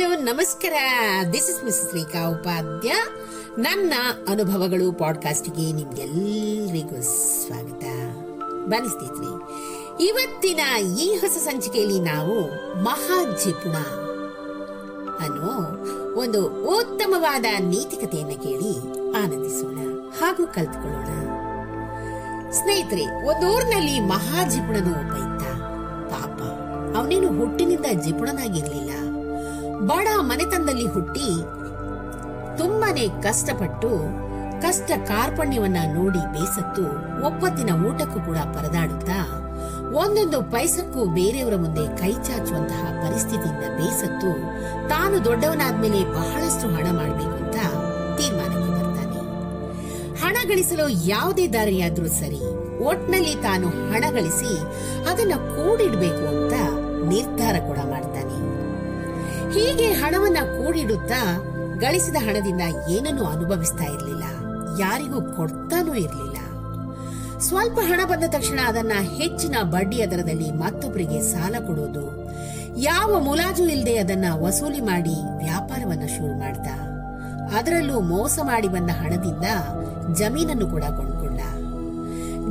Hello, ನಮಸ್ಕಾರ. This is miss Rekha Upadhya ನನ್ನ ಅನುಭವಗಳು ಪಾಡ್ಕಾಸ್ಟ್ಗೆ ನಿಮ್ಗೆಲ್ಲರಿಗೂ ಸ್ವಾಗತ. ಬನ್ನಿ ಸ್ನೇಹಿತರೆ, ಇವತ್ತಿನ ಈ ಹೊಸ ಸಂಚಿಕೆಯಲ್ಲಿ ನಾವು ಮಹಾಜಿಪುಣ ಅನ್ನೋ ಒಂದು ಉತ್ತಮವಾದ ನೀತಿಕತೆಯನ್ನು ಕೇಳಿ ಆನಂದಿಸೋಣ ಹಾಗೂ ಕಲ್ತ್ಕೊಳ್ಳೋಣ. ಸ್ನೇಹಿತರೆ, ಒಂದೂರಿನಲ್ಲಿ ಮಹಾಜಿಪುಣನು ಒಬ್ಬ ಇದ್ದ ಪಾಪ. ಅವನೇನು ಹುಟ್ಟಿನಿಂದ ಜಿಪುಣನಾಗಿರ್ಲಿಲ್ಲ. ಬಡ ಮನೆತನದಲ್ಲಿ ಹುಟ್ಟಿ ತುಂಬಾನೇ ಕಷ್ಟಪಟ್ಟು ಕಷ್ಟ ಕಾರ್ಪಣ್ಯವನ್ನ ನೋಡಿ ಬೇಸತ್ತು ಒಪ್ಪತ್ತಿನ ಊಟಕ್ಕೂ ಕೂಡ ಪರದಾಡುತ್ತಾ ಒಂದೊಂದು ಪೈಸಕ್ಕೂ ಬೇರೆಯವರ ಮುಂದೆ ಕೈ ಚಾಚುವಂತಹ ಪರಿಸ್ಥಿತಿಯಿಂದ ಬೇಸತ್ತು ತಾನು ದೊಡ್ಡವನಾದ್ಮೇಲೆ ಬಹಳಷ್ಟು ಹಣ ಮಾಡಬೇಕು ಅಂತ ತೀರ್ಮಾನಕ್ಕೆ ಬರ್ತಾನೆ. ಹಣ ಗಳಿಸಲು ಯಾವುದೇ ದಾರಿಯಾದ್ರೂ ಸರಿ ಒಟ್ನಲ್ಲಿ ತಾನು ಹಣ ಗಳಿಸಿ ಅದನ್ನ ಕೂಡಿಡ್ಬೇಕು ಅಂತ ನಿರ್ಧಾರ ಕೂಡ ಮಾಡ್ತಾನೆ. ಹೀಗೆ ಹಣವನ್ನ ಕೂಡಿಡುತ್ತಾ ಗಳಿಸಿದ ಹಣದಿಂದ ಏನನ್ನು ಅನುಭವಿಸ್ತಾ ಇರಲಿಲ್ಲ. ಯಾರಿಗೂ ಕೊಡ್ತಾನೂ ಇರಲಿಲ್ಲ. ಸ್ವಲ್ಪ ಹಣ ಬಂದ ತಕ್ಷಣ ಅದನ್ನ ಹೆಚ್ಚಿನ ಬಡ್ಡಿಯ ದರದಲ್ಲಿ ಮತ್ತೊಬ್ಬರಿಗೆ ಸಾಲ ಕೊಡುವುದು. ಯಾವ ಮುಲಾಜು ಇಲ್ಲದೆ ಅದನ್ನ ವಸೂಲಿ ಮಾಡಿ ವ್ಯಾಪಾರವನ್ನ ಶುರು ಮಾಡ್ದ. ಅದರಲ್ಲೂ ಮೋಸ ಮಾಡಿ ಬಂದ ಹಣದಿಂದ ಜಮೀನನ್ನು ಕೂಡ ಕೊಂಡ್ಕೊಂಡ.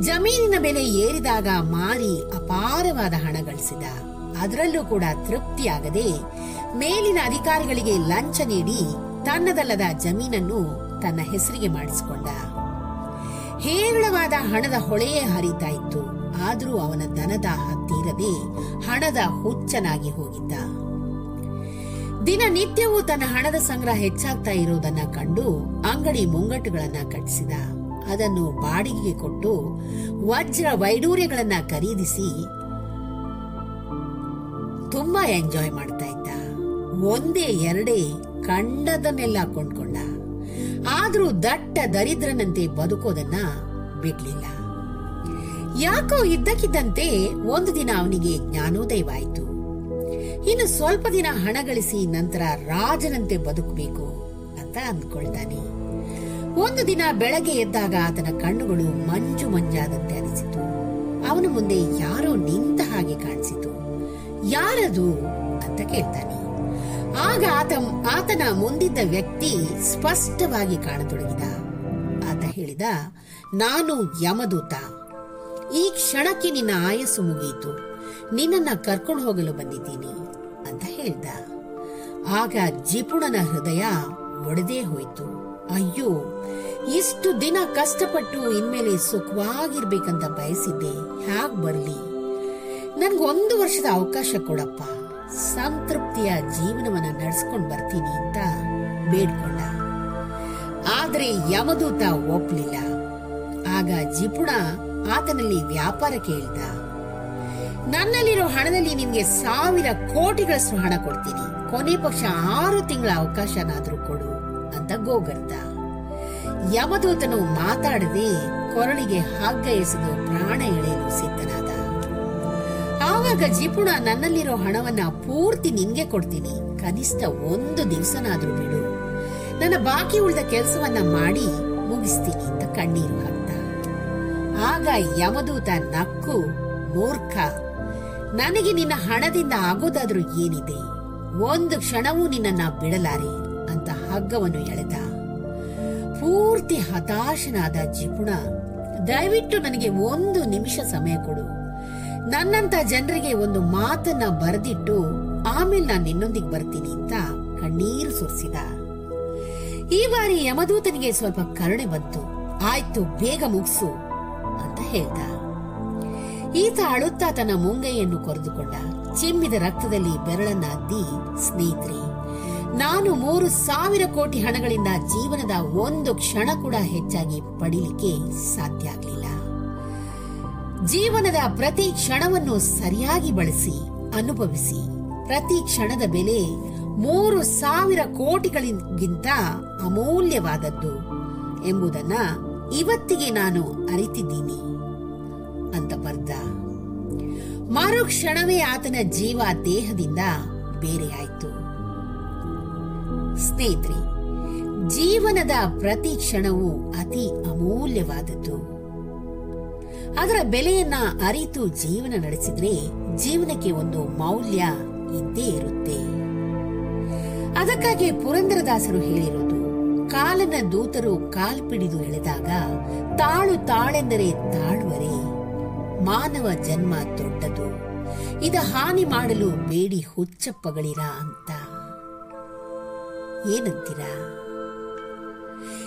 ಜಮೀನಿನ ಬೆಲೆ ಏರಿದಾಗ ಮಾರಿ ಅಪಾರವಾದ ಹಣ ಗಳಿಸಿದ. ಅದರಲ್ಲೂ ಕೂಡ ತೃಪ್ತಿಯಾಗದೆ ಮೇಲಿನ ಅಧಿಕಾರಿಗಳಿಗೆ ಲಂಚ ನೀಡಿ ತನ್ನದಲ್ಲದ ಜಮೀನನ್ನು ತನ್ನ ಹೆಸರಿಗೆ ಮಾಡಿಸಿಕೊಂಡ. ಹೇರಳವಾದ ಹಣದ ಹೊಳೆಯೇ ಹರಿತಾ ಇತ್ತು. ಆದರೂ ಅವನ ದನದಾಹ ತೀರದೆ ಹಣದ ಹುಚ್ಚನಾಗಿ ಹೋಗಿದ್ದ. ದಿನನಿತ್ಯವೂ ತನ್ನ ಹಣದ ಸಂಗ್ರಹ ಹೆಚ್ಚಾಗ್ತಾ ಇರುವುದನ್ನ ಕಂಡು ಅಂಗಡಿ ಮುಂಗಟ್ಟುಗಳನ್ನ ಕಟ್ಟಿಸಿದ. ಅದನ್ನು ಬಾಡಿಗೆಗೆ ಕೊಟ್ಟು ವಜ್ರ ವೈಡೂರ್ಯಗಳನ್ನ ಖರೀದಿಸಿ ತುಂಬಾ ಎಂಜಾಯ್ ಮಾಡ್ತಾ ಇದ್ದ. ಒಂದೇ ಎರಡೇ ಕಂಡದನ್ನೆಲ್ಲ ಕೊಂಡ್ಕೊಂಡ. ಆದ್ರೂ ದಟ್ಟ ದರಿದ್ರನಂತೆ ಬದುಕೋದನ್ನ ಬಿಡ್ಲಿಲ್ಲ. ಯಾಕೋ ಇದ್ದಕ್ಕಿದ್ದಂತೆ ಒಂದು ದಿನ ಅವನಿಗೆ ಜ್ಞಾನೋದಯವಾಯಿತು ಇನ್ನು ಸ್ವಲ್ಪ ದಿನ ಹಣ ಗಳಿಸಿ ನಂತರ ರಾಜನಂತೆ ಬದುಕಬೇಕು ಅಂತ ಅಂದ್ಕೊಳ್ತಾನೆ ಒಂದು ದಿನ ಬೆಳಗ್ಗೆ ಎದ್ದಾಗ ಆತನ ಕಣ್ಣುಗಳು ಮಂಜು ಮಂಜಾದಂತೆ ಅನಿಸಿತು. ಅವನ ಮುಂದೆ ಯಾರೋ ನಿಂತ ಹಾಗೆ ಕಾಣಿಸಿತು. ಯಾರದು ಅಂತ ಕೇಳ್ತಾನೆ. ಆಗ ಆತ, ಆತನ ಮುಂದಿದ್ದ ವ್ಯಕ್ತಿ ಸ್ಪಷ್ಟವಾಗಿ ಕಾಣತೊಡಗಿದ. ಆತ ಹೇಳಿದ, ನಾನು ಯಮದೂತ. ಈ ಕ್ಷಣಕ್ಕೆ ನಿನ್ನ ಆಯಸ್ಸು ಮುಗಿಯಿತು. ನಿನ್ನನ್ನ ಕರ್ಕೊಂಡು ಹೋಗಲು ಬಂದಿದ್ದೀನಿ ಅಂತ ಹೇಳ್ದ. ಆಗ ಜಿಪುಣನ ಹೃದಯ ಒಡೆದೇ ಹೋಯಿತು. ಅಯ್ಯೋ, ಇಷ್ಟು ದಿನ ಕಷ್ಟಪಟ್ಟು ಇನ್ಮೇಲೆ ಸುಖವಾಗಿರ್ಬೇಕಂತ ಬಯಸಿದ್ದೆ. ಹ್ಯಾಗ್ ಬರ್ಲಿ. ನನ್ಗೊಂದು ವರ್ಷದ ಅವಕಾಶ ಕೊಡಪ್ಪ. ಸಂತೃಪ್ತಿಯ ಜೀವನವನ್ನ ನಡೆಸ್ಕೊಂಡು ಬರ್ತೀನಿ ಅಂತ ಬೇಡ್ಕೊಂಡ. ಆದ್ರೆ ಯಮದೂತ ಒಪ್ಲಿಲ್ಲ. ಆಗ ಜಿಪುಣ ಆತನಲ್ಲಿ ವ್ಯಾಪಾರ ಕೇಳ್ದ. ನನ್ನಲ್ಲಿರೋ ಹಣದಲ್ಲಿ ನಿನ್ಗೆ ಸಾವಿರ ಕೋಟಿಗಳಷ್ಟು ಹಣ ಕೊಡ್ತೀನಿ. ಕೊನೆ ಪಕ್ಷ ಆರು ತಿಂಗಳ ಅವಕಾಶನಾದ್ರೂ ಕೊಡು ಅಂತ ಗೋಗರ್ದ ಯಮದೂತನು ಮಾತಾಡದೆ ಕೊರಳಿಗೆ ಹಗ್ಗ ಎಸೆದು ಪ್ರಾಣ ಎಳೆಯಲು ಸಿದ್ಧನಾದ. ಆವಾಗ ಜಿಪುಣ ನನ್ನಲ್ಲಿರೋ ಹಣವನ್ನ ಪೂರ್ತಿ ನಿನ್ಗೆ ಕೊಡ್ತೀನಿ. ಕನಿಷ್ಠ ಒಂದು ದಿವಸನಾದ್ರೂ ಬಿಡು. ನನ್ನ ಬಾಕಿ ಉಳಿದ ಕೆಲಸವನ್ನ ಮಾಡಿ ಮುಗಿಸ್ತೀನಿ ಅಂತ ಕಣ್ಣೀರು ಹಾಕ್ತ. ಆಗ ಯಮದೂತ ನಕ್ಕು, ಮೂರ್ಖ, ನನಗೆ ನಿನ್ನ ಹಣದಿಂದ ಆಗೋದಾದ್ರೂ ಏನಿದೆ? ಒಂದು ಕ್ಷಣವೂ ನಿನ್ನನ್ನ ಬಿಡಲಾರೆ ಅಂತ ಹಗ್ಗವನ್ನು ಎಳೆದ. ಪೂರ್ತಿ ಹತಾಶನಾದ ಜಿಪುಣ, ದಯವಿಟ್ಟು ನನಗೆ ಒಂದು ನಿಮಿಷ ಸಮಯ ಕೊಡು. ನನ್ನಂತ ಜನರಿಗೆ ಒಂದು ಮಾತನ್ನ ಬರೆದಿಟ್ಟು ಆಮೇಲೆ ನಾನು ನಿನ್ನೊಂದಿಗೆ ಬರ್ತೀನಿ ಅಂತ ಕಣ್ಣೀರು ಸುರಿಸಿದ. ಈ ಬಾರಿ ಯಮದೂತನಿಗೆ ಸ್ವಲ್ಪ ಕರುಣೆ ಬಂತು. ಆಯ್ತು, ಬೇಗ ಮುಗಿಸು ಅಂತ ಹೇಳ್ದ. ಈತ ಅಳುತ್ತಾ ತನ್ನ ಮುಂಗೈಯನ್ನು ಕೊರೆದುಕೊಂಡ. ಚಿಮ್ಮಿದ ರಕ್ತದಲ್ಲಿ ಬೆರಳನ್ನ ಅದ್ದಿ, ಸ್ನೇಹಿತರೆ, ನಾನು ಮೂರು ಸಾವಿರ ಕೋಟಿ ಹಣಗಳಿಂದ ಜೀವನದ ಒಂದು ಕ್ಷಣ ಕೂಡ ಹೆಚ್ಚಾಗಿ ಪಡೀಲಿಕ್ಕೆ ಸಾಧ್ಯ ಆಗ್ಲಿಲ್ಲ. ಜೀವನದ ಪ್ರತಿ ಕ್ಷಣವನ್ನು ಸರಿಯಾಗಿ ಬಳಸಿ, ಅನುಭವಿಸಿ. ಪ್ರತಿ ಕ್ಷಣದ ಬೆಲೆ ಮೂರು ಸಾವಿರ ಕೋಟಿಗಳಿಗಿಂತ ಅಮೂಲ್ಯವಾದದ್ದು ಎಂಬುದನ್ನ ಇವತ್ತಿಗೆ ನಾನು ಅರಿತಿದ್ದೀನಿ. ಅಂತ ಬರ್ದ. ಮರುಕ್ಷಣವೇ ಆತನ ಜೀವ ದೇಹದಿಂದ ಬೇರೆಯಾಯಿತು ಸ್ನೇಹಿತರೆ, ಜೀವನದ ಪ್ರತಿ ಕ್ಷಣವೂ ಅತಿ ಅಮೂಲ್ಯವಾದದ್ದು. ಅದರ ಬೆಲೆಯನ್ನ ಅರಿತು ಜೀವನ ನಡೆಸಿದ್ರೆ ಜೀವನಕ್ಕೆ ಒಂದು ಮೌಲ್ಯ ಇದ್ದೇ ಇರುತ್ತೆ. ಅದಕ್ಕಾಗಿ ಪುರಂದರದಾಸರು ಹೇಳಿರುವುದು, ಕಾಲನ ದೂತರು ಕಾಲ್ಪಿಡಿದು ಎಳೆದಾಗ ತಾಳು ತಾಳೆಂದರೆ ತಾಳುವರೆ, ಮಾನವ ಜನ್ಮ ದೊಡ್ಡದು, ಇದ ಹಾನಿ ಮಾಡಲು ಬೇಡಿ ಹುಚ್ಚಪ್ಪಗಳಿರ ಅಂತ. ಏನಂತೀರಾ?